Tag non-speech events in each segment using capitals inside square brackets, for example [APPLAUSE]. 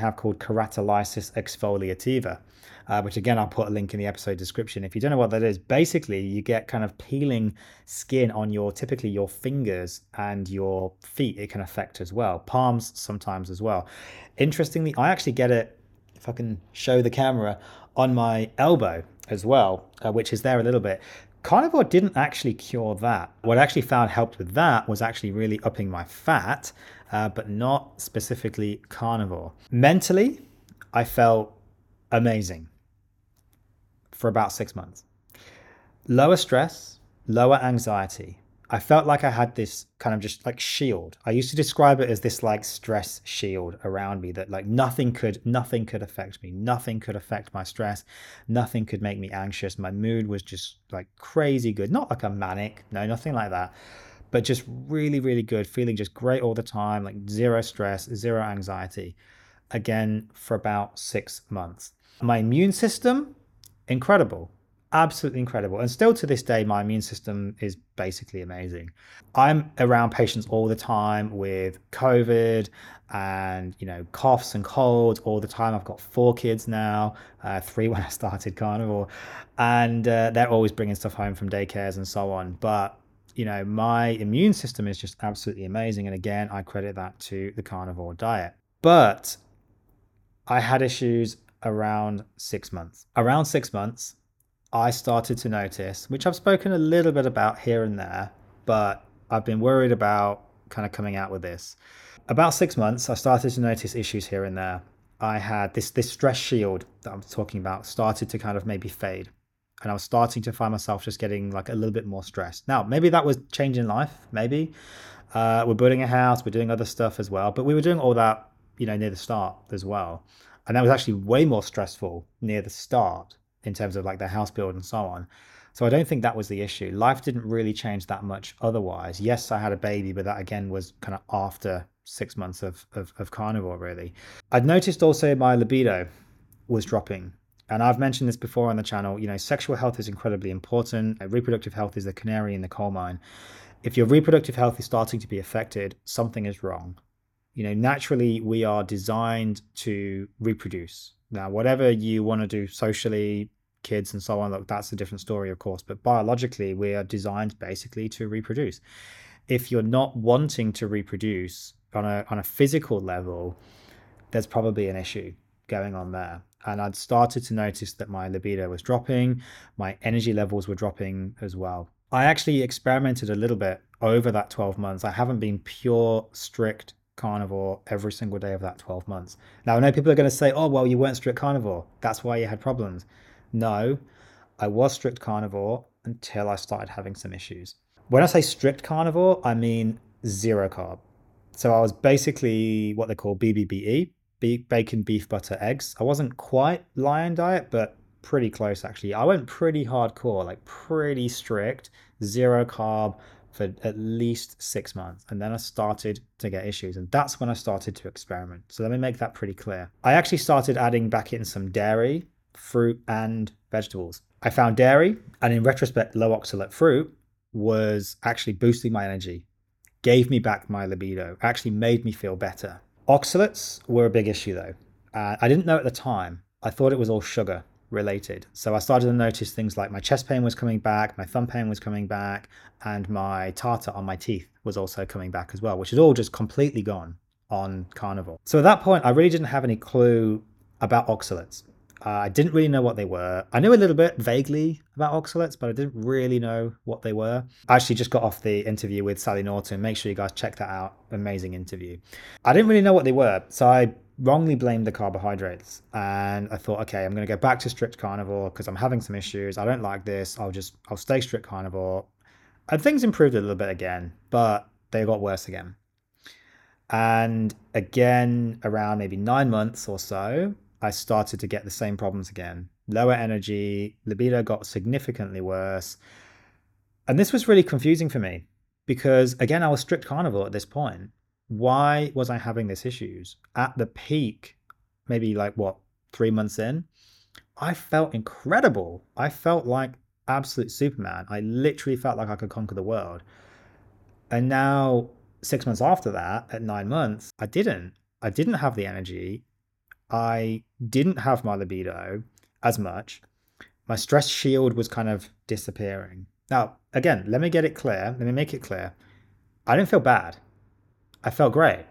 have called keratolysis exfoliativa, uh, which again, I'll put a link in the episode description. If you don't know what that is, basically you get kind of peeling skin on your, typically your fingers and your feet, it can affect as well. Palms sometimes as well. Interestingly, I actually get it, if I can show the camera, on my elbow as well, uh, which is there a little bit. Carnivore didn't actually cure that. What I actually found helped with that was actually really upping my fat, uh, but not specifically carnivore. Mentally, I felt amazing for about six months. Lower stress, lower anxiety, I felt like I had this kind of just like shield. I used to describe it as this like stress shield around me that like nothing could nothing could affect me. Nothing could affect my stress. Nothing could make me anxious. My mood was just like crazy good. Not like a manic, no, nothing like that. But just really really good, feeling just great all the time, like zero stress, zero anxiety. Again for about 6 months. My immune system incredible absolutely incredible. And still to this day, my immune system is basically amazing. I'm around patients all the time with COVID and, you know, coughs and colds all the time. I've got four kids now, uh, three [LAUGHS] when I started carnivore, and uh, they're always bringing stuff home from daycares and so on. But you know, my immune system is just absolutely amazing. And again, I credit that to the carnivore diet. But I had issues around six months. Around six months, I started to notice, which I've spoken a little bit about here and there, but I've been worried about kind of coming out with this. About six months, I started to notice issues here and there. I had this this stress shield that I'm talking about started to kind of maybe fade. And I was starting to find myself just getting like a little bit more stressed. Now, maybe that was changing life, maybe. Uh, we're building a house, we're doing other stuff as well, but we were doing all that, you know, near the start as well. And that was actually way more stressful near the start in terms of like the house build and so on. So I don't think that was the issue. Life didn't really change that much otherwise. Yes, I had a baby, but that again was kind of after six months of, of, of carnivore, really. I'd noticed also my libido was dropping. And I've mentioned this before on the channel. You know, sexual health is incredibly important. Uh, reproductive health is the canary in the coal mine. If your reproductive health is starting to be affected, something is wrong. You know, naturally, we are designed to reproduce now, whatever you want to do socially, kids and so on, look, that's a different story, of course. But biologically, we are designed basically to reproduce. If you're not wanting to reproduce on a on a physical level, there's probably an issue going on there. And I'd started to notice that my libido was dropping, my energy levels were dropping as well. I actually experimented a little bit over that 12 months. I haven't been pure, strict carnivore every single day of that 12 months. Now, I know people are going to say, oh, well, you weren't strict carnivore. That's why you had problems. No, I was strict carnivore until I started having some issues. When I say strict carnivore, I mean zero carb. So I was basically what they call BBBE, bacon, beef, butter, eggs. I wasn't quite lion diet, but pretty close actually. I went pretty hardcore, like pretty strict, zero carb, for at least six months. And then I started to get issues. And that's when I started to experiment. So let me make that pretty clear. I actually started adding back in some dairy, fruit, and vegetables. I found dairy, and in retrospect, low oxalate fruit was actually boosting my energy, gave me back my libido, actually made me feel better. Oxalates were a big issue though. Uh, I didn't know at the time. I thought it was all sugar related. So I started to notice things like my chest pain was coming back, my thumb pain was coming back, and my tartar on my teeth was also coming back as well, which is all just completely gone on carnivore. So at that point, I really didn't have any clue about oxalates. Uh, I didn't really know what they were. I knew a little bit vaguely about oxalates, but I didn't really know what they were. I actually just got off the interview with Sally Norton. Make sure you guys check that out. Amazing interview. I didn't really know what they were. So I wrongly blamed the carbohydrates and i thought okay i'm going to go back to strict carnivore because i'm having some issues i don't like this i'll just i'll stay strict carnivore and things improved a little bit again but they got worse again and again around maybe nine months or so i started to get the same problems again lower energy libido got significantly worse and this was really confusing for me because again i was strict carnivore at this point why was I having these issues? At the peak, maybe like what, three months in, I felt incredible. I felt like absolute Superman. I literally felt like I could conquer the world. And now, six months after that, at nine months, I didn't. I didn't have the energy. I didn't have my libido as much. My stress shield was kind of disappearing. Now, again, let me get it clear. Let me make it clear. I didn't feel bad. I felt great,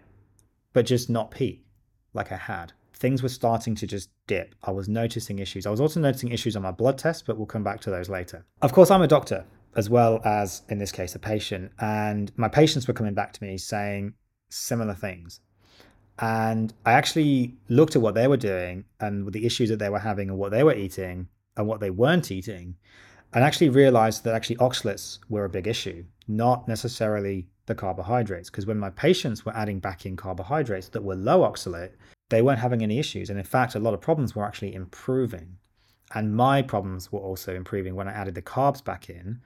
but just not peak like I had. Things were starting to just dip. I was noticing issues. I was also noticing issues on my blood test, but we'll come back to those later. Of course, I'm a doctor as well as, in this case, a patient. And my patients were coming back to me saying similar things. And I actually looked at what they were doing and the issues that they were having and what they were eating and what they weren't eating and actually realized that actually oxalates were a big issue, not necessarily the carbohydrates. Because when my patients were adding back in carbohydrates that were low oxalate, they weren't having any issues. And in fact, a lot of problems were actually improving. And my problems were also improving when I added the carbs back in,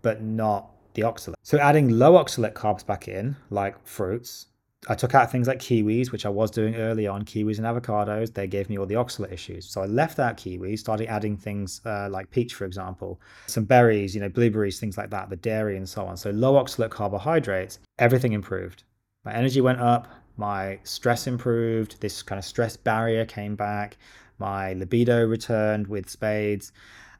but not the oxalate. So adding low oxalate carbs back in, like fruits, I took out things like kiwis, which I was doing early on, kiwis and avocados. They gave me all the oxalate issues. So I left out kiwis, started adding things uh, like peach, for example, some berries, you know, blueberries, things like that, the dairy and so on. So low oxalate carbohydrates, everything improved. My energy went up, my stress improved, this kind of stress barrier came back, my libido returned with spades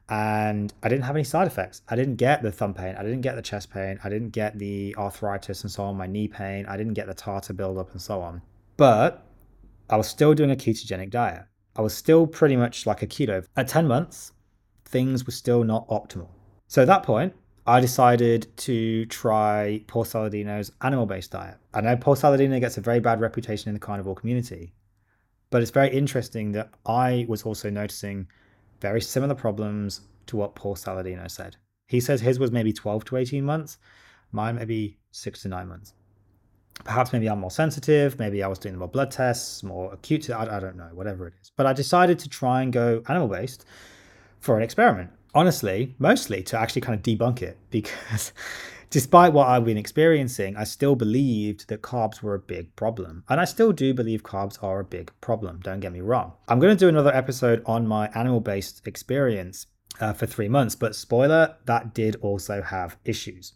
and I didn't have any side effects. I didn't get the thumb pain. I didn't get the chest pain. I didn't get the arthritis and so on, my knee pain. I didn't get the tartar buildup and so on. But I was still doing a ketogenic diet. I was still pretty much like a keto. At 10 months, things were still not optimal. So at that point, I decided to try Paul Saladino's animal based diet. I know Paul Saladino gets a very bad reputation in the carnivore community, but it's very interesting that I was also noticing very similar problems to what Paul Saladino said. He says his was maybe 12 to 18 months, mine maybe six to nine months. Perhaps maybe I'm more sensitive, maybe I was doing more blood tests, more acute, I, I don't know, whatever it is. But I decided to try and go animal based for an experiment. Honestly, mostly to actually kind of debunk it [LAUGHS] because despite what I've been experiencing, I still believed that carbs were a big problem. And I still do believe carbs are a big problem, don't get me wrong. I'm going to do another episode on my animal based experience uh, for three months, but spoiler, that did also have issues.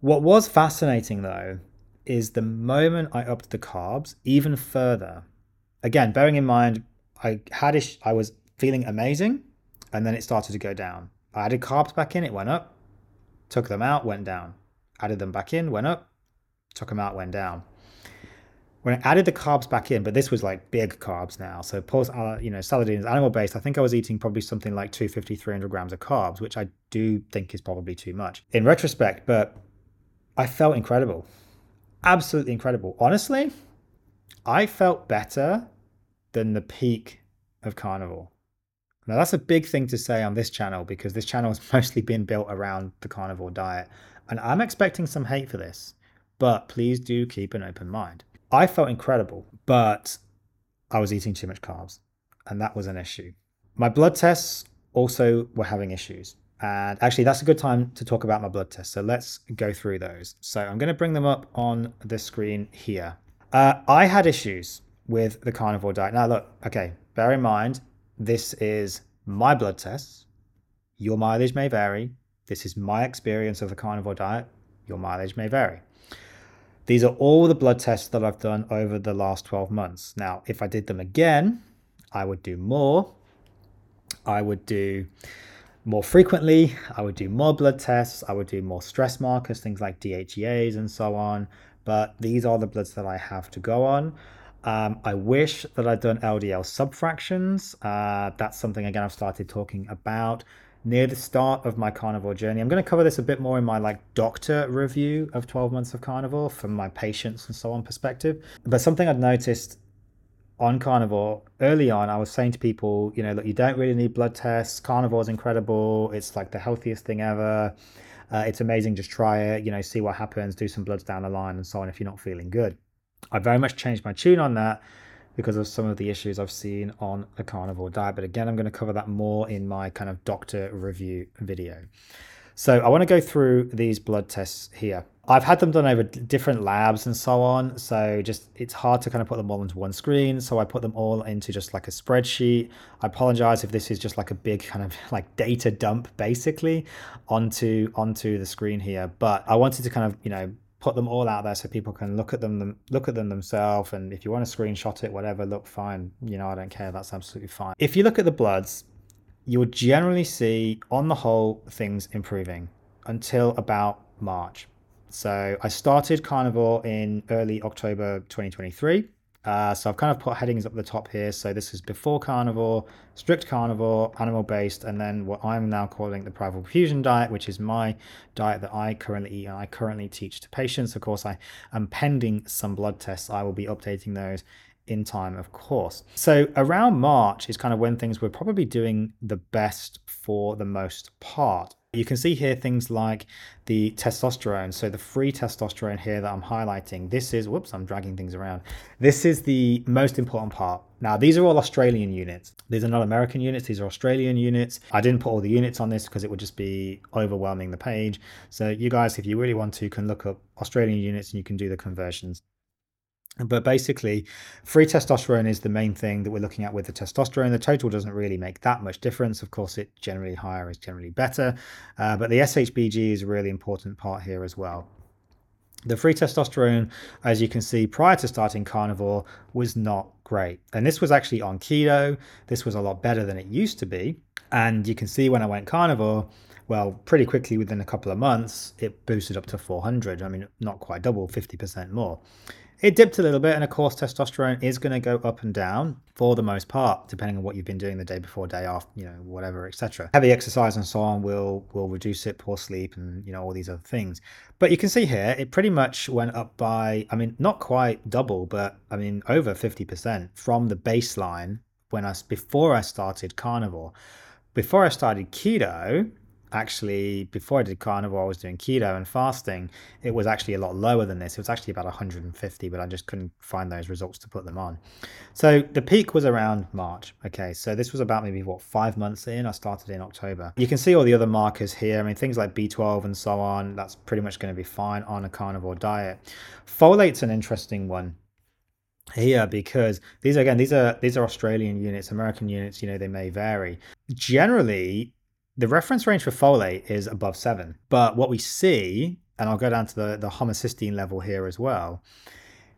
What was fascinating though is the moment I upped the carbs even further. Again, bearing in mind, I had ish- I was feeling amazing, and then it started to go down. I added carbs back in, it went up took them out, went down. Added them back in, went up, took them out, went down. When I added the carbs back in, but this was like big carbs now. So, post, uh, you know, Saladino's animal based. I think I was eating probably something like 250, 300 grams of carbs, which I do think is probably too much in retrospect. But I felt incredible, absolutely incredible. Honestly, I felt better than the peak of carnivore. Now, that's a big thing to say on this channel because this channel has [LAUGHS] mostly been built around the carnivore diet. And I'm expecting some hate for this, but please do keep an open mind. I felt incredible, but I was eating too much carbs, and that was an issue. My blood tests also were having issues. And actually, that's a good time to talk about my blood tests. So let's go through those. So I'm going to bring them up on the screen here. Uh, I had issues with the carnivore diet. Now, look, okay, bear in mind, this is my blood tests. Your mileage may vary. This is my experience of the carnivore diet. Your mileage may vary. These are all the blood tests that I've done over the last 12 months. Now, if I did them again, I would do more. I would do more frequently. I would do more blood tests. I would do more stress markers, things like DHEAs and so on. But these are the bloods that I have to go on. Um, I wish that I'd done LDL subfractions. Uh, that's something, again, I've started talking about near the start of my carnivore journey. I'm going to cover this a bit more in my like doctor review of 12 months of carnivore from my patients and so on perspective. But something I'd noticed on carnivore early on, I was saying to people, you know, look, you don't really need blood tests. Carnivore is incredible. It's like the healthiest thing ever. Uh, it's amazing. Just try it, you know, see what happens, do some bloods down the line and so on if you're not feeling good. I very much changed my tune on that because of some of the issues I've seen on the carnivore diet. But again, I'm going to cover that more in my kind of doctor review video. So I want to go through these blood tests here. I've had them done over different labs and so on. So just it's hard to kind of put them all into one screen. So I put them all into just like a spreadsheet. I apologize if this is just like a big kind of [LAUGHS] like data dump basically onto onto the screen here. But I wanted to kind of, you know, put them all out there so people can look at them, look at them themselves. And if you want to screenshot it, whatever, look fine. You know, I don't care. That's absolutely fine. If you look at the bloods, you'll generally see on the whole things improving until about March. So I started carnivore in early October 2023. Uh, so I've kind of put headings up the top here. So this is before carnivore, strict carnivore, animal based, and then what I'm now calling the primal fusion diet, which is my diet that I currently eat and I currently teach to patients. Of course, I am pending some blood tests. I will be updating those in time, of course. So around March is kind of when things were probably doing the best for the most part. You can see here things like the testosterone. So the free testosterone here that I'm highlighting, this is, whoops, I'm dragging things around. This is the most important part. Now, these are all Australian units. These are not American units, these are Australian units. I didn't put all the units on this because it would just be overwhelming the page. So you guys, if you really want to, can look up Australian units and you can do the conversions. But basically, free testosterone is the main thing that we're looking at with the testosterone. The total doesn't really make that much difference. Of course, it generally higher is generally better, uh, but the SHBG is a really important part here as well. The free testosterone, as you can see, prior to starting carnivore, was not great. And this was actually on keto. This was a lot better than it used to be. And you can see when I went carnivore, well, pretty quickly within a couple of months, it boosted up to 400. I mean, not quite double, 50% more. It dipped a little bit, and of course, testosterone is going to go up and down for the most part, depending on what you've been doing the day before, day after, you know, whatever, etc. Heavy exercise and so on will will reduce it, poor sleep, and you know all these other things. But you can see here, it pretty much went up by, I mean, not quite double, but I mean over fifty percent from the baseline when I before I started carnivore. Before I started keto, actually before I did carnivore, I was doing keto and fasting. It was actually a lot lower than this. It was actually about 150, but I just couldn't find those results to put them on. So the peak was around March. Okay, so this was about maybe what five months in. I started in October. You can see all the other markers here. I mean, things like B12 and so on. That's pretty much going to be fine on a carnivore diet. Folate's an interesting one here because these again these are these are australian units american units you know they may vary generally the reference range for folate is above seven, but what we see, and I'll go down to the, the homocysteine level here as well,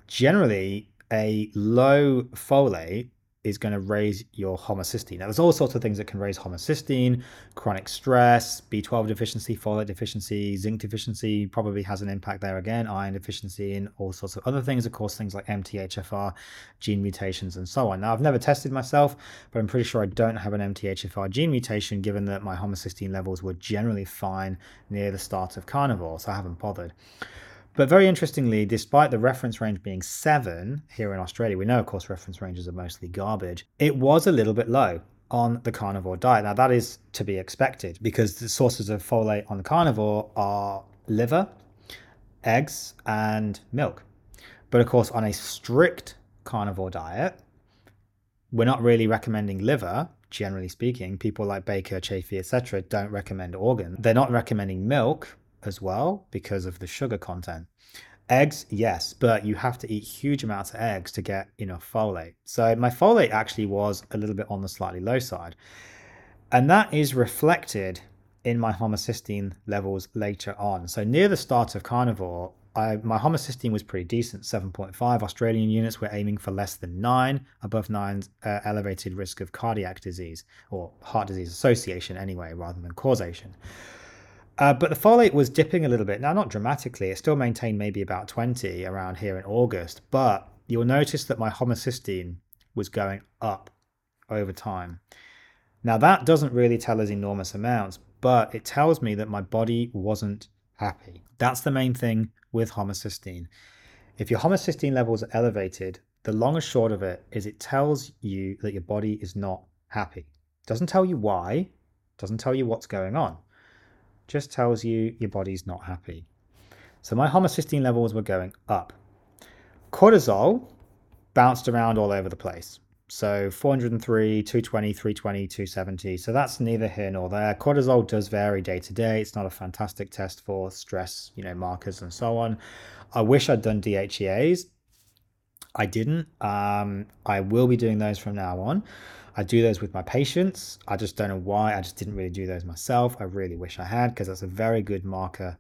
generally a low folate is going to raise your homocysteine. Now, there's all sorts of things that can raise homocysteine, chronic stress, B12 deficiency, folate deficiency, zinc deficiency probably has an impact there again, iron deficiency, and all sorts of other things. Of course, things like MTHFR, gene mutations, and so on. Now, I've never tested myself, but I'm pretty sure I don't have an MTHFR gene mutation given that my homocysteine levels were generally fine near the start of carnivore, so I haven't bothered. But very interestingly, despite the reference range being seven here in Australia, we know, of course, reference ranges are mostly garbage, it was a little bit low on the carnivore diet. Now, that is to be expected because the sources of folate on the carnivore are liver, eggs, and milk. But of course, on a strict carnivore diet, we're not really recommending liver generally speaking people like Baker Chaffee, etc don't recommend organ they're not recommending milk as well because of the sugar content. Eggs, yes, but you have to eat huge amounts of eggs to get enough folate. So my folate actually was a little bit on the slightly low side. And that is reflected in my homocysteine levels later on. So near the start of carnivore, I, my homocysteine was pretty decent, 7.5. Australian units were aiming for less than 9. Above 9, uh, elevated risk of cardiac disease or heart disease association anyway, rather than causation. Uh, but the folate was dipping a little bit. Now, not dramatically. It still maintained maybe about 20 around here in August. But you'll notice that my homocysteine was going up over time. Now, that doesn't really tell us enormous amounts, but it tells me that my body wasn't happy. That's the main thing with homocysteine. If your homocysteine levels are elevated, the long and short of it is it tells you that your body is not happy. Doesn't tell you why, doesn't tell you what's going on just tells you your body's not happy. So my homocysteine levels were going up. Cortisol bounced around all over the place. So 403, 220, 320, 270. So that's neither here nor there. Cortisol does vary day to day. It's not a fantastic test for stress, you know, markers and so on. I wish I'd done DHEAs. I didn't. Um, I will be doing those from now on. I do those with my patients. I just don't know why. I just didn't really do those myself. I really wish I had because that's a very good marker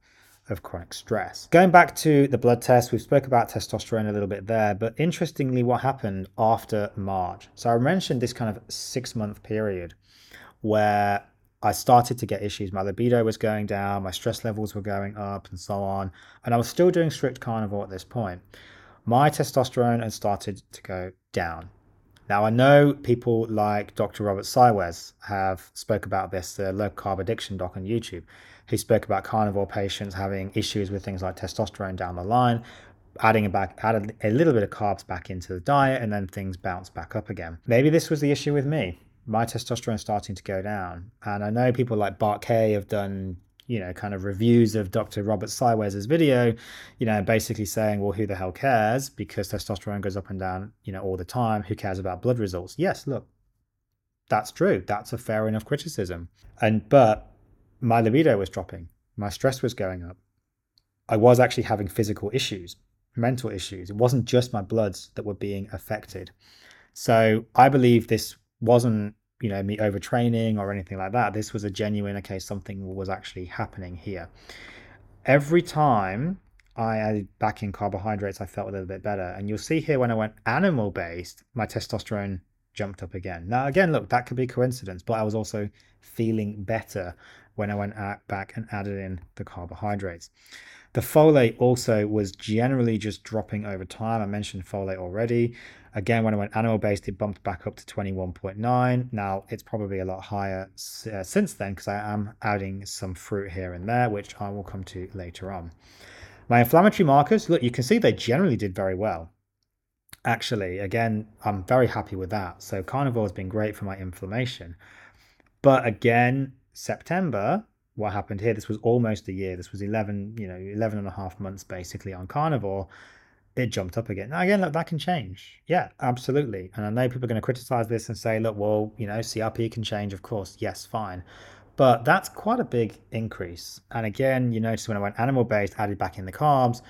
of chronic stress. Going back to the blood test, we've spoke about testosterone a little bit there, but interestingly, what happened after March? So I mentioned this kind of six month period where I started to get issues. My libido was going down, my stress levels were going up, and so on. And I was still doing strict carnivore at this point. My testosterone had started to go down. Now I know people like Dr. Robert Cywes have spoke about this, the low carb addiction doc on YouTube. He spoke about carnivore patients having issues with things like testosterone down the line, adding back added a little bit of carbs back into the diet, and then things bounce back up again. Maybe this was the issue with me. My testosterone starting to go down, and I know people like Bart Kay have done you know, kind of reviews of Dr. Robert Cywes' video, you know, basically saying, well, who the hell cares? Because testosterone goes up and down, you know, all the time. Who cares about blood results? Yes, look, that's true. That's a fair enough criticism. And, but my libido was dropping, my stress was going up. I was actually having physical issues, mental issues. It wasn't just my bloods that were being affected. So I believe this wasn't you know me overtraining or anything like that. This was a genuine okay, something was actually happening here. Every time I added back in carbohydrates, I felt a little bit better. And you'll see here when I went animal based, my testosterone jumped up again. Now, again, look, that could be coincidence, but I was also feeling better when I went back and added in the carbohydrates. The folate also was generally just dropping over time. I mentioned folate already. Again, when I went animal based, it bumped back up to 21.9. Now it's probably a lot higher uh, since then because I am adding some fruit here and there, which I will come to later on. My inflammatory markers, look, you can see they generally did very well. Actually, again, I'm very happy with that. So carnivore has been great for my inflammation. But again, September, what happened here, this was almost a year. This was 11, you know, 11 and a half months basically on carnivore it jumped up again. Now, again, look, that can change. Yeah, absolutely. And I know people are going to criticize this and say, look, well, you know, CRP can change, of course. Yes, fine. But that's quite a big increase. And again, you notice when I went animal based, added back in the carbs,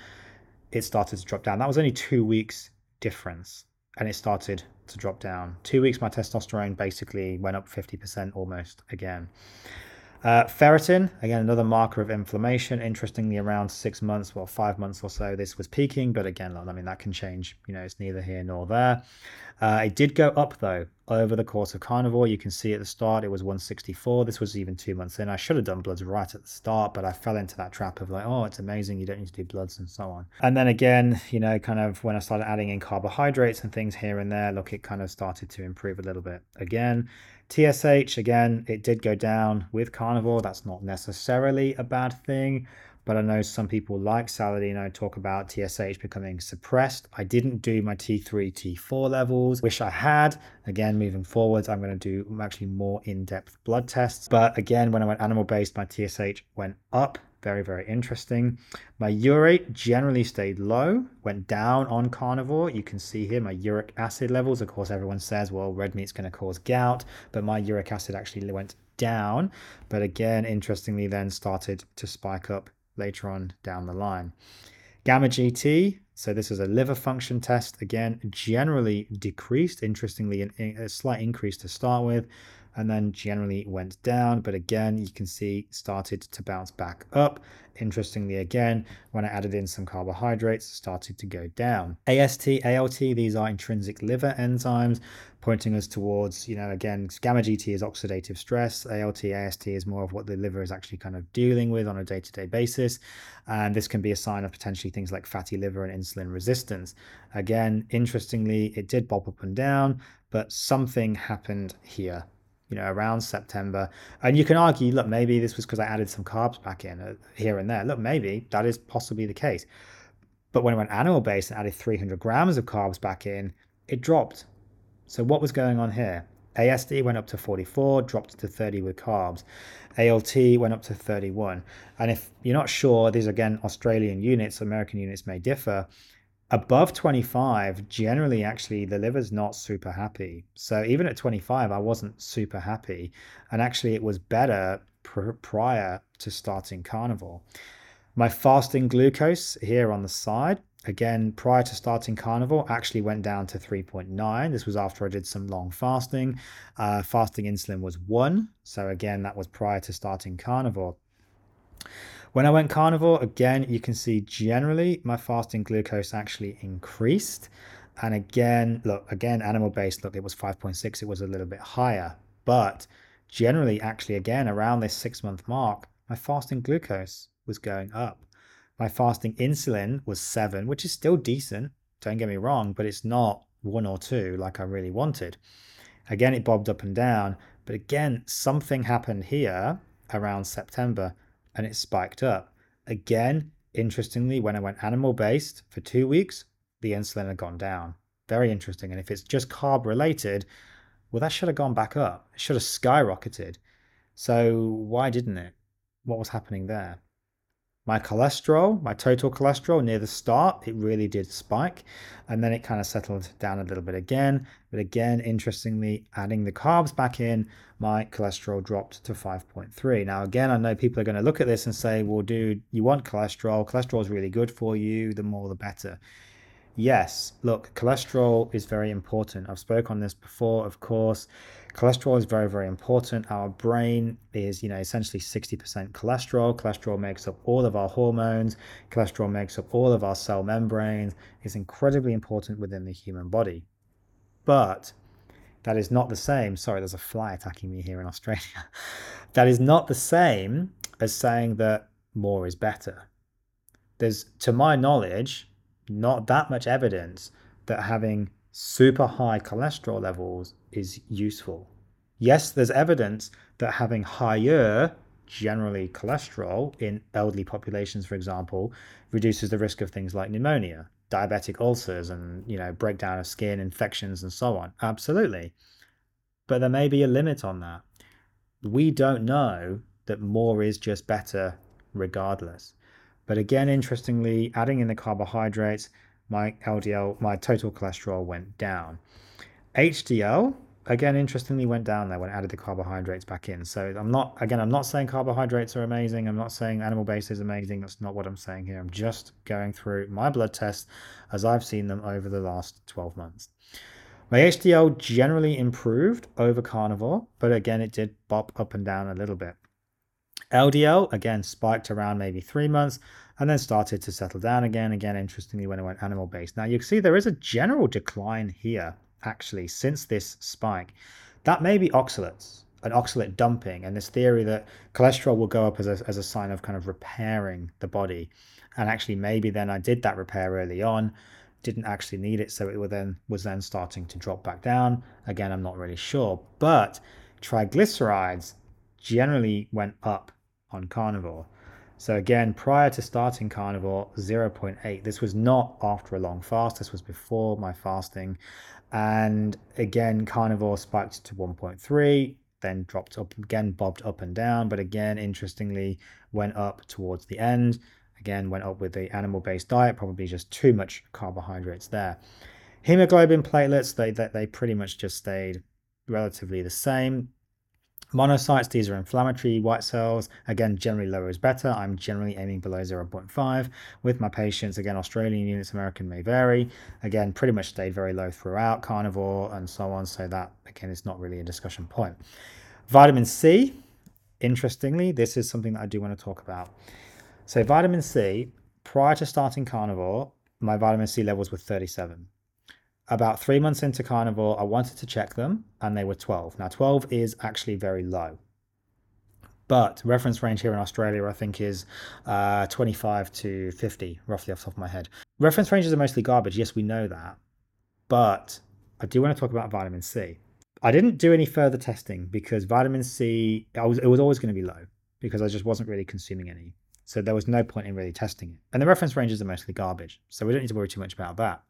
it started to drop down. That was only two weeks difference. And it started to drop down. Two weeks, my testosterone basically went up 50% almost again. Uh, ferritin, again, another marker of inflammation. Interestingly, around six months, well, five months or so, this was peaking. But again, I mean, that can change. You know, it's neither here nor there. Uh, it did go up, though, over the course of carnivore. You can see at the start, it was 164. This was even two months in. I should have done bloods right at the start, but I fell into that trap of like, oh, it's amazing. You don't need to do bloods and so on. And then again, you know, kind of when I started adding in carbohydrates and things here and there, look, it kind of started to improve a little bit again. TSH, again, it did go down with carnivore. That's not necessarily a bad thing, but I know some people like Saladino talk about TSH becoming suppressed. I didn't do my T3, T4 levels. Wish I had. Again, moving forwards, I'm going to do actually more in-depth blood tests. But again, when I went animal-based, my TSH went up very, very interesting. My urate generally stayed low, went down on carnivore. You can see here my uric acid levels. Of course, everyone says, well, red meat's going to cause gout, but my uric acid actually went down. But again, interestingly, then started to spike up later on down the line. Gamma GT, so this is a liver function test. Again, generally decreased, interestingly, a slight increase to start with and then generally went down. But again, you can see started to bounce back up. Interestingly, again, when I added in some carbohydrates, started to go down. AST, ALT, these are intrinsic liver enzymes, pointing us towards, you know, again, gamma GT is oxidative stress. ALT, AST is more of what the liver is actually kind of dealing with on a day to day basis. And this can be a sign of potentially things like fatty liver and insulin resistance. Again, interestingly, it did bob up and down, but something happened here you know, around September. And you can argue, look, maybe this was because I added some carbs back in uh, here and there. Look, maybe that is possibly the case. But when I went animal based and added 300 grams of carbs back in, it dropped. So what was going on here? AST went up to 44, dropped to 30 with carbs. ALT went up to 31. And if you're not sure, these again Australian units, American units may differ above 25 generally actually the liver's not super happy so even at 25 i wasn't super happy and actually it was better pr- prior to starting carnivore. my fasting glucose here on the side again prior to starting carnivore actually went down to 3.9 this was after i did some long fasting uh, fasting insulin was 1 so again that was prior to starting carnivore When I went carnivore, again, you can see generally my fasting glucose actually increased. And again, look, again, animal based, look, it was 5.6, it was a little bit higher. But generally, actually, again, around this six month mark, my fasting glucose was going up. My fasting insulin was seven, which is still decent, don't get me wrong, but it's not one or two like I really wanted. Again, it bobbed up and down, but again, something happened here around September and it spiked up. Again, interestingly, when I went animal based for two weeks, the insulin had gone down. Very interesting. And if it's just carb related, well, that should have gone back up. It should have skyrocketed. So why didn't it? What was happening there? My cholesterol, my total cholesterol near the start, it really did spike. And then it kind of settled down a little bit again. But again, interestingly, adding the carbs back in, my cholesterol dropped to 5.3. Now, again, I know people are going to look at this and say, well, dude, you want cholesterol. Cholesterol is really good for you. The more, the better. Yes, look, cholesterol is very important. I've spoke on this before, of course. Cholesterol is very, very important. Our brain is, you know, essentially 60% cholesterol. Cholesterol makes up all of our hormones. Cholesterol makes up all of our cell membranes. It's incredibly important within the human body. But that is not the same. Sorry, there's a fly attacking me here in Australia. [LAUGHS] that is not the same as saying that more is better. There's, to my knowledge, not that much evidence that having super high cholesterol levels is useful. Yes, there's evidence that having higher, generally cholesterol in elderly populations, for example, reduces the risk of things like pneumonia, diabetic ulcers, and you know breakdown of skin, infections, and so on. Absolutely, but there may be a limit on that. We don't know that more is just better regardless. But again, interestingly, adding in the carbohydrates, my LDL, my total cholesterol went down. HDL, again, interestingly, went down there when I added the carbohydrates back in. So I'm not, again, I'm not saying carbohydrates are amazing. I'm not saying animal based is amazing. That's not what I'm saying here. I'm just going through my blood tests as I've seen them over the last 12 months. My HDL generally improved over carnivore, but again, it did bop up and down a little bit. LDL again spiked around maybe three months and then started to settle down again. Again, interestingly, when it went animal based. Now you can see there is a general decline here actually since this spike. That may be oxalates, an oxalate dumping, and this theory that cholesterol will go up as a, as a sign of kind of repairing the body. And actually, maybe then I did that repair early on, didn't actually need it, so it then was then starting to drop back down. Again, I'm not really sure, but triglycerides generally went up on carnivore. So again, prior to starting carnivore, 0.8. This was not after a long fast. This was before my fasting. And again, carnivore spiked to 1.3, then dropped up again, bobbed up and down. But again, interestingly, went up towards the end. Again, went up with the animal-based diet, probably just too much carbohydrates there. Hemoglobin platelets, they, they, they pretty much just stayed relatively the same. Monocytes, these are inflammatory white cells. Again, generally lower is better. I'm generally aiming below 0.5. With my patients, again, Australian units, American may vary. Again, pretty much stayed very low throughout, carnivore and so on. So that, again, is not really a discussion point. Vitamin C, interestingly, this is something that I do want to talk about. So vitamin C, prior to starting carnivore, my vitamin C levels were 37 about three months into carnivore, I wanted to check them and they were 12. Now, 12 is actually very low. But reference range here in Australia, I think, is uh, 25 to 50, roughly off the top of my head. Reference ranges are mostly garbage. Yes, we know that. But I do want to talk about vitamin C. I didn't do any further testing because vitamin C, was, it was always going to be low because I just wasn't really consuming any. So there was no point in really testing it. And the reference ranges are mostly garbage. So we don't need to worry too much about that.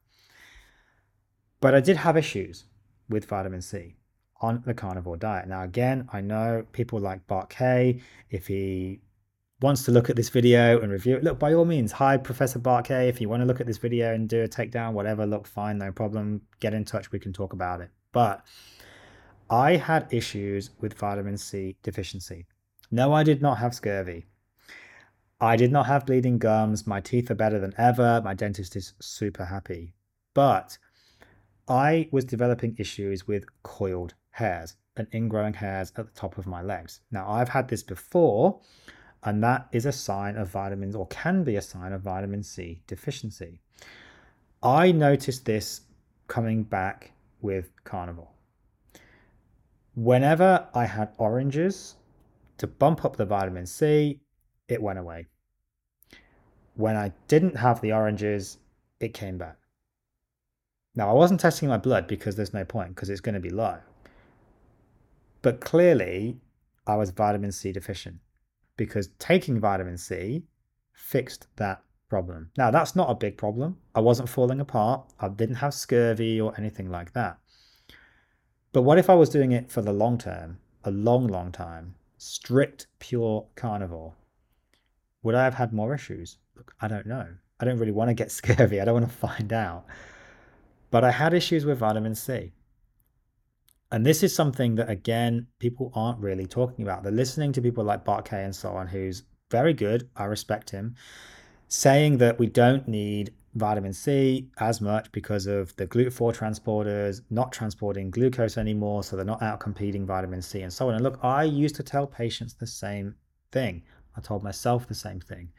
But I did have issues with vitamin C on the carnivore diet. Now, again, I know people like Bart Kay. If he wants to look at this video and review it, look, by all means, hi, Professor Bart Kay. If you want to look at this video and do a takedown, whatever, look, fine, no problem. Get in touch, we can talk about it. But I had issues with vitamin C deficiency. No, I did not have scurvy. I did not have bleeding gums. My teeth are better than ever. My dentist is super happy. But I was developing issues with coiled hairs and ingrowing hairs at the top of my legs. Now, I've had this before, And that is a sign of vitamins, or can be a sign of vitamin C deficiency. I noticed this coming back with carnivore. Whenever I had oranges to bump up the vitamin C, it went away. When I didn't have the oranges, it came back. Now, I wasn't testing my blood because there's no point because it's going to be low. But clearly, I was vitamin C deficient because taking vitamin C fixed that problem. Now, that's not a big problem. I wasn't falling apart. I didn't have scurvy or anything like that. But what if I was doing it for the long term, a long, long time, strict, pure carnivore? Would I have had more issues? Look, I don't know. I don't really want to get [LAUGHS] scurvy. I don't want to find out. But I had issues with vitamin C. And this is something that, again, people aren't really talking about. They're listening to people like Bart Kay and so on, who's very good. I respect him, saying that we don't need vitamin C as much because of the GLUT4 transporters not transporting glucose anymore, so they're not out competing vitamin C and so on. And look, I used to tell patients the same thing. I told myself the same thing.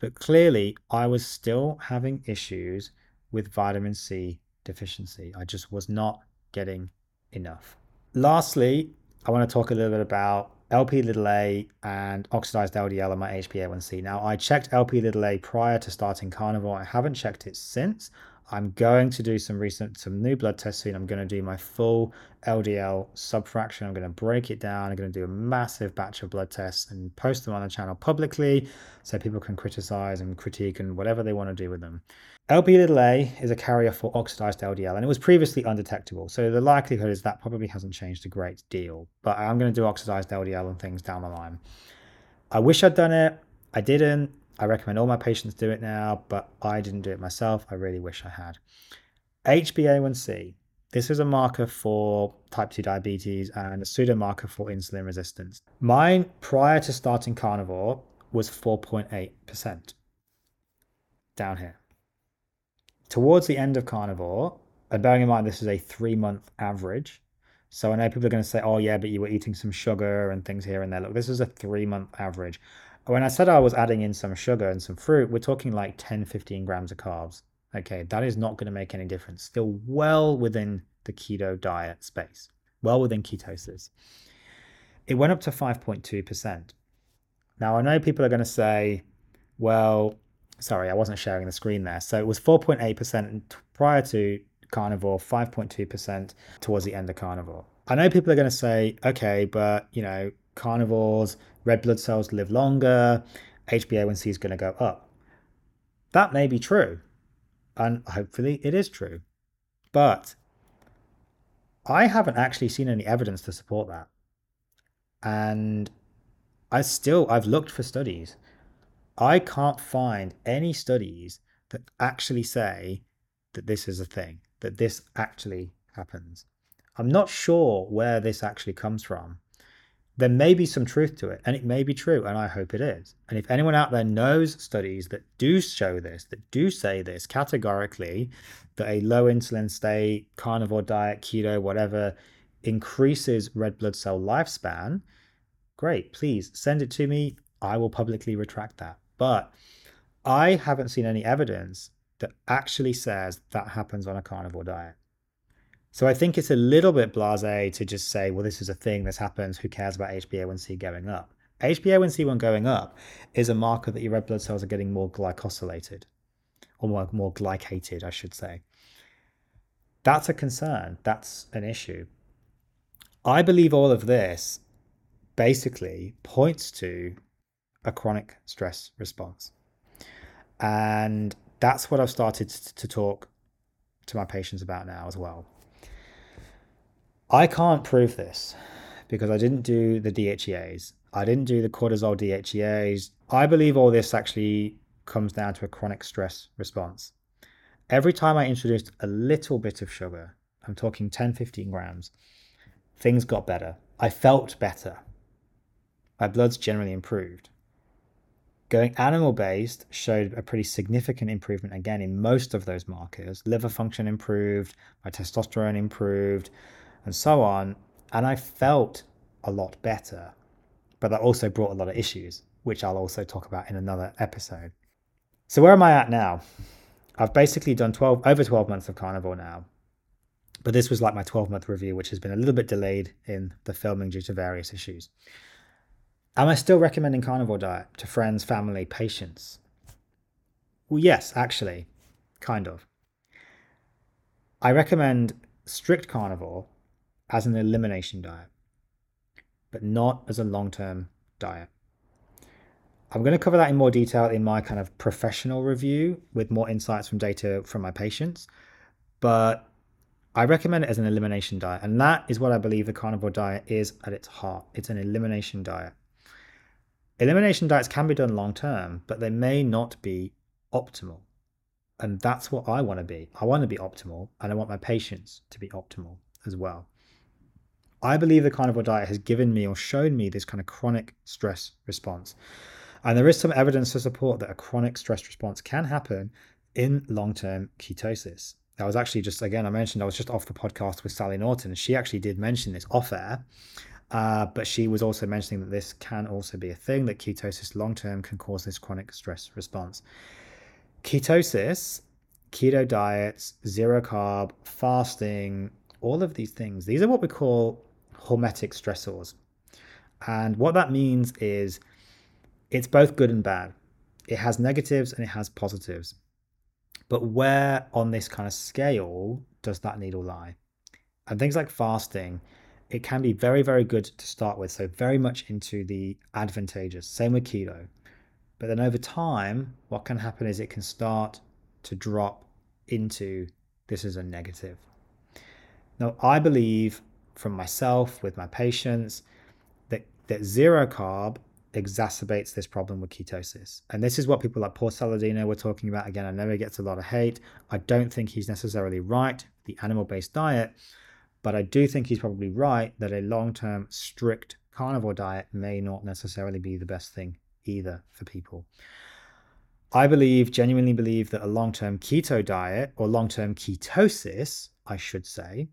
But clearly, I was still having issues with vitamin C deficiency. I just was not getting enough. Lastly, I want to talk a little bit about LP little a and oxidized LDL on my HbA1c. Now, I checked LP little a prior to starting carnivore. I haven't checked it since. I'm going to do some recent, some new blood tests. I'm going to do my full LDL subfraction. I'm going to break it down. I'm going to do a massive batch of blood tests and post them on the channel publicly so people can criticize and critique and whatever they want to do with them. LP little a is a carrier for oxidized LDL and it was previously undetectable. So the likelihood is that probably hasn't changed a great deal, but I'm going to do oxidized LDL and things down the line. I wish I'd done it. I didn't. I recommend all my patients do it now, but I didn't do it myself. I really wish I had. HbA1c. This is a marker for type 2 diabetes and a pseudo marker for insulin resistance. Mine prior to starting carnivore was 4.8% down here. Towards the end of carnivore, and bearing in mind this is a three month average, so I know people are going to say, oh, yeah, but you were eating some sugar and things here and there. Look, this is a three month average. When I said I was adding in some sugar and some fruit, we're talking like 10, 15 grams of carbs. Okay, that is not going to make any difference. Still well within the keto diet space, well within ketosis. It went up to 5.2%. Now, I know people are going to say, well, sorry, I wasn't sharing the screen there. So it was 4.8% prior to carnivore, 5.2% towards the end of carnivore. I know people are going to say, okay, but you know, carnivores, red blood cells live longer, HbA1c is going to go up. That may be true, and hopefully it is true. But I haven't actually seen any evidence to support that. And I still, I've looked for studies. I can't find any studies that actually say that this is a thing, that this actually happens. I'm not sure where this actually comes from there may be some truth to it, and it may be true, and I hope it is. And if anyone out there knows studies that do show this, that do say this categorically, that a low insulin state, carnivore diet, keto, whatever, increases red blood cell lifespan, great, please send it to me. I will publicly retract that. But I haven't seen any evidence that actually says that happens on a carnivore diet. So I think it's a little bit blasé to just say, well, this is a thing, this happens, who cares about HbA1c going up? HbA1c1 going up is a marker that your red blood cells are getting more glycosylated, or more, more glycated, I should say. That's a concern. That's an issue. I believe all of this basically points to a chronic stress response. And that's what I've started to talk to my patients about now as well. I can't prove this because I didn't do the DHEAs. I didn't do the cortisol DHEAs. I believe all this actually comes down to a chronic stress response. Every time I introduced a little bit of sugar, I'm talking 10, 15 grams, things got better. I felt better. My blood's generally improved. Going animal based showed a pretty significant improvement again in most of those markers. Liver function improved, my testosterone improved, and so on. And I felt a lot better, but that also brought a lot of issues. which I'll also talk about in another episode. So, where am I at now? I've basically done 12 over 12 months of carnivore now. But this was like my 12 month review, which has been a little bit delayed in the filming due to various issues. Am I still recommending carnivore diet to friends, family, patients? Well, yes, actually, kind of. I recommend strict carnivore as an elimination diet, but not as a long term diet. I'm going to cover that in more detail in my kind of professional review with more insights from data from my patients. But I recommend it as an elimination diet. And that is what I believe the carnivore diet is at its heart. It's an elimination diet. Elimination diets can be done long term, but they may not be optimal. And that's what I want to be. I want to be optimal, and I want my patients to be optimal as well. I believe the carnivore diet has given me or shown me this kind of chronic stress response. And there is some evidence to support that a chronic stress response can happen in long term ketosis. I was actually just, again, I mentioned I was just off the podcast with Sally Norton, she actually did mention this off air. Uh, but she was also mentioning that this can also be a thing that ketosis long term can cause this chronic stress response. Ketosis, keto diets, zero carb, fasting, all of these things, these are what we call hormetic stressors. And what that means is it's both good and bad. It has negatives and it has positives. But where on this kind of scale does that needle lie? And things like fasting, it can be very, very good to start with. So, very much into the advantageous. Same with keto. But then over time, what can happen is it can start to drop into this is a negative. Now, I believe from myself with my patients that, that zero carb exacerbates this problem with ketosis. And this is what people like Paul Saladino were talking about. Again, I know he gets a lot of hate. I don't think he's necessarily right, the animal based diet. But I do think he's probably right that a long term strict carnivore diet may not necessarily be the best thing either for people. I believe, genuinely believe, that a long term keto diet or long term ketosis, I should say,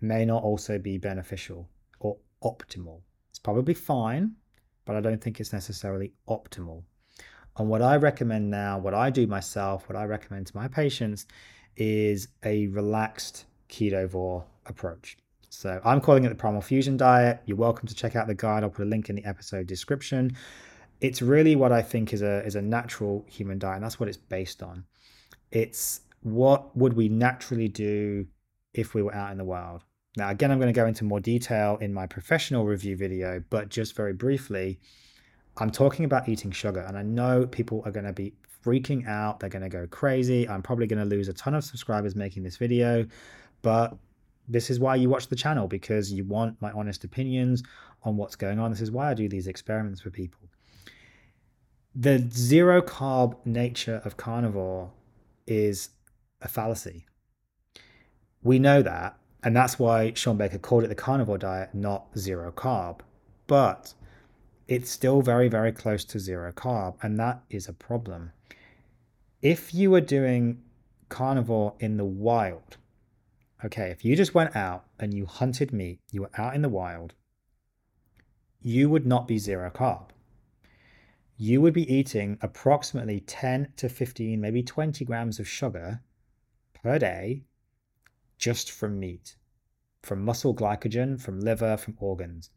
may not also be beneficial or optimal. It's probably fine, but I don't think it's necessarily optimal. And what I recommend now, what I do myself, what I recommend to my patients is a relaxed ketovore approach. So I'm calling it the Primal Fusion Diet. You're welcome to check out the guide. I'll put a link in the episode description. It's really what I think is a is a natural human diet, and that's what it's based on. It's what would we naturally do if we were out in the wild. Now, again, I'm going to go into more detail in my professional review video, but just very briefly, I'm talking about eating sugar, and I know people are going to be freaking out. They're going to go crazy. I'm probably going to lose a ton of subscribers making this video, but this is why you watch the channel because you want my honest opinions on what's going on. This is why I do these experiments for people. The zero carb nature of carnivore is a fallacy. We know that, and that's why Shawn Baker called it the carnivore diet, not zero carb. But it's still very, very close to zero carb, and that is a problem. If you were doing carnivore in the wild, okay, if you just went out and you hunted meat, you were out in the wild, you would not be zero carb. You would be eating approximately 10 to 15, maybe 20 grams of sugar per day just from meat, from muscle glycogen, from liver, from organs.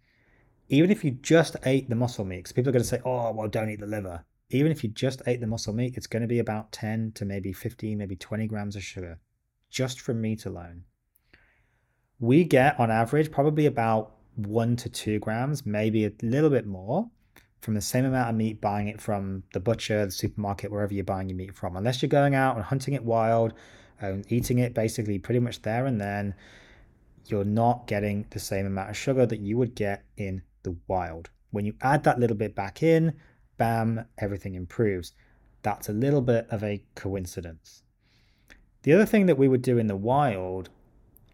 Even if you just ate the muscle meat, because people are going to say, oh, well, don't eat the liver. Even if you just ate the muscle meat, it's going to be about 10 to maybe 15, maybe 20 grams of sugar just from meat alone. We get on average probably about one to two grams, maybe a little bit more from the same amount of meat buying it from the butcher, the supermarket, wherever you're buying your meat from. Unless you're going out and hunting it wild, eating it basically pretty much there and then, you're not getting the same amount of sugar that you would get in the wild. When you add that little bit back in, bam, everything improves. That's a little bit of a coincidence. The other thing that we would do in the wild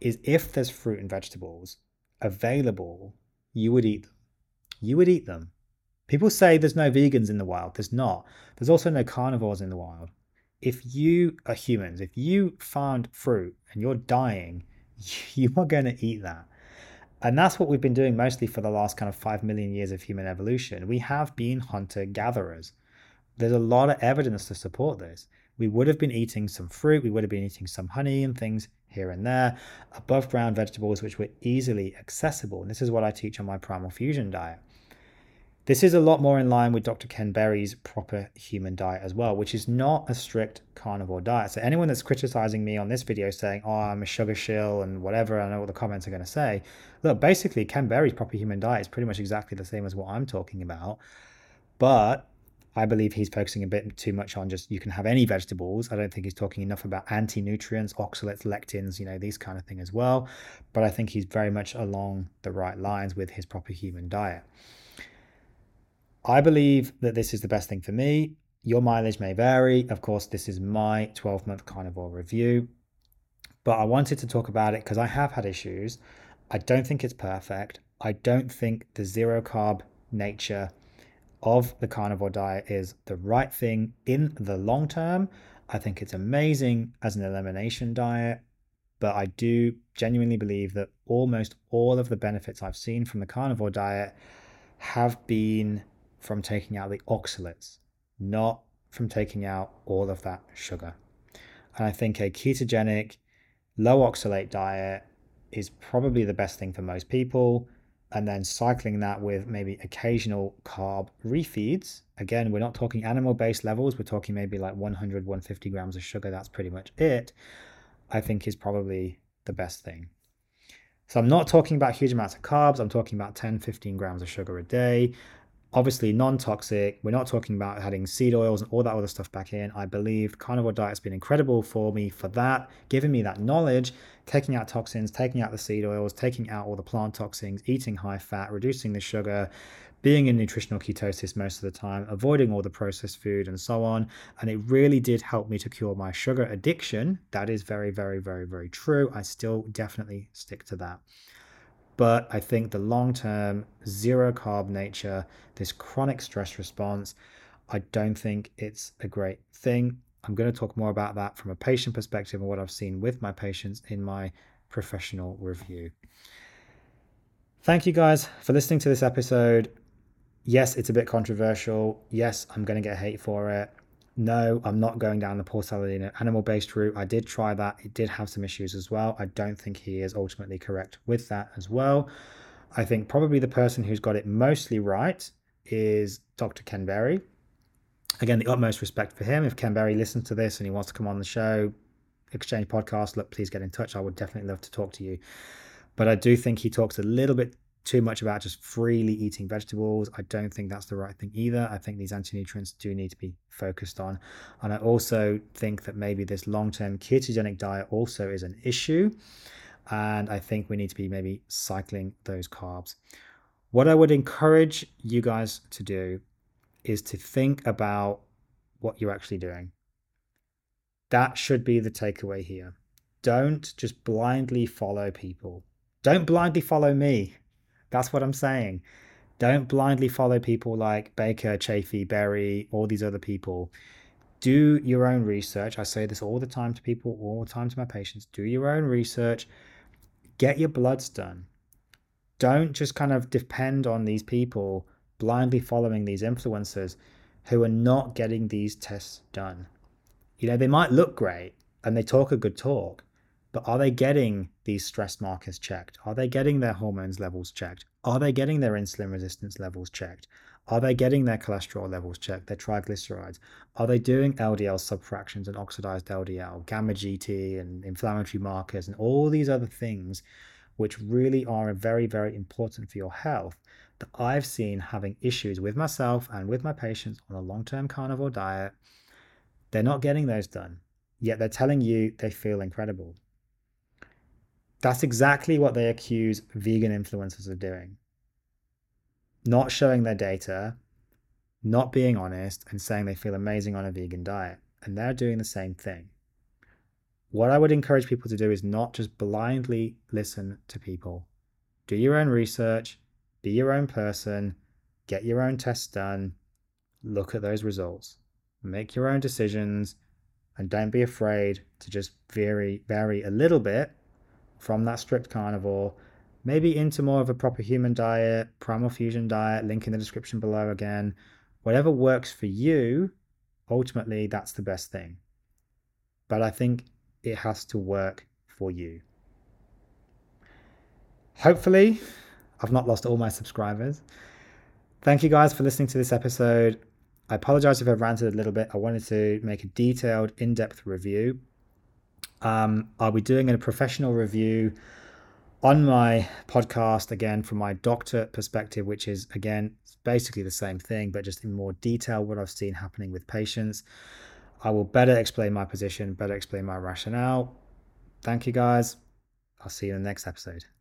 is if there's fruit and vegetables available, you would eat them. You would eat them. People say there's no vegans in the wild. There's not. There's also no carnivores in the wild if you are humans, if you found fruit and you're dying, [LAUGHS] you are going to eat that. And that's what we've been doing mostly for the last kind of 5 million years of human evolution. We have been hunter gatherers. There's a lot of evidence to support this. We would have been eating some fruit, we would have been eating some honey and things here and there, above ground vegetables which were easily accessible. And this is what I teach on my Primal Fusion diet. This is a lot more in line with Dr. Ken Berry's proper human diet as well, which is not a strict carnivore diet. So anyone that's criticizing me on this video saying, oh, I'm a sugar shill and whatever, I know what the comments are going to say. Look, basically, Ken Berry's proper human diet is pretty much exactly the same as what I'm talking about. But I believe he's focusing a bit too much on just you can have any vegetables. I don't think he's talking enough about anti-nutrients, oxalates, lectins, you know, these kind of thing as well. But I think he's very much along the right lines with his proper human diet. I believe that this is the best thing for me. Your mileage may vary. Of course, this is my 12 month carnivore review, but I wanted to talk about it because I have had issues. I don't think it's perfect. I don't think the zero carb nature of the carnivore diet is the right thing in the long term. I think it's amazing as an elimination diet, but I do genuinely believe that almost all of the benefits I've seen from the carnivore diet have been from taking out the oxalates, not from taking out all of that sugar. And I think a ketogenic, low oxalate diet is probably the best thing for most people. And then cycling that with maybe occasional carb refeeds. Again, we're not talking animal based levels, we're talking maybe like 100, 150 grams of sugar. That's pretty much it. I think is probably the best thing. So I'm not talking about huge amounts of carbs. I'm talking about 10, 15 grams of sugar a day obviously non-toxic we're not talking about adding seed oils and all that other stuff back in. I believe carnivore diet's been incredible for me for that giving me that knowledge taking out toxins taking out the seed oils taking out all the plant toxins eating high fat reducing the sugar being in nutritional ketosis most of the time avoiding all the processed food and so on. And it really did help me to cure my sugar addiction. That is very very very very true. I still definitely stick to that but I think the long term zero carb nature, this chronic stress response, I don't think it's a great thing. I'm going to talk more about that from a patient perspective and what I've seen with my patients in my professional review. Thank you guys for listening to this episode. Yes, it's a bit controversial. Yes, I'm going to get hate for it no, I'm not going down the Paul Saladino animal based route. I did try that. It did have some issues as well. I don't think he is ultimately correct with that as well. I think probably the person who's got it mostly right is Dr. Ken Berry. Again, the utmost respect for him. If Ken Berry listens to this and he wants to come on the show, Exchange Podcast, look, please get in touch. I would definitely love to talk to you. But I do think he talks a little bit too much about just freely eating vegetables. I don't think that's the right thing either. I think these anti-nutrients do need to be focused on. And I also think that maybe this long-term ketogenic diet also is an issue. And I think we need to be maybe cycling those carbs. What I would encourage you guys to do is to think about what you're actually doing. That should be the takeaway here. Don't just blindly follow people. Don't blindly follow me. That's what I'm saying. Don't blindly follow people like Baker, Chaffee, Berry, all these other people. Do your own research. I say this all the time to people, all the time to my patients. Do your own research. Get your bloods done. Don't just kind of depend on these people blindly following these influencers who are not getting these tests done. You know, they might look great and they talk a good talk, but are they getting these stress markers checked? Are they getting their hormones levels checked? Are they getting their insulin resistance levels checked? Are they getting their cholesterol levels checked, their triglycerides? Are they doing LDL subfractions and oxidized LDL, gamma GT and inflammatory markers and all these other things which really are very, very important for your health that I've seen having issues with myself and with my patients on a long term carnivore diet? They're not getting those done, yet they're telling you they feel incredible. That's exactly what they accuse vegan influencers of doing. Not showing their data, not being honest, and saying they feel amazing on a vegan diet. And they're doing the same thing. What I would encourage people to do is not just blindly listen to people. Do your own research, be your own person, get your own tests done, look at those results, make your own decisions, and don't be afraid to just vary vary a little bit from that strict carnivore maybe into more of a proper human diet, primal fusion diet, link in the description below again. Whatever works for you, ultimately, that's the best thing. But I think it has to work for you. Hopefully, I've not lost all my subscribers. Thank you guys for listening to this episode. I apologize if I ranted a little bit. I wanted to make a detailed, in depth review. Um, I'll be doing a professional review on my podcast again from my doctor perspective, which is again basically the same thing, but just in more detail what I've seen happening with patients. I will better explain my position, better explain my rationale. Thank you guys. I'll see you in the next episode.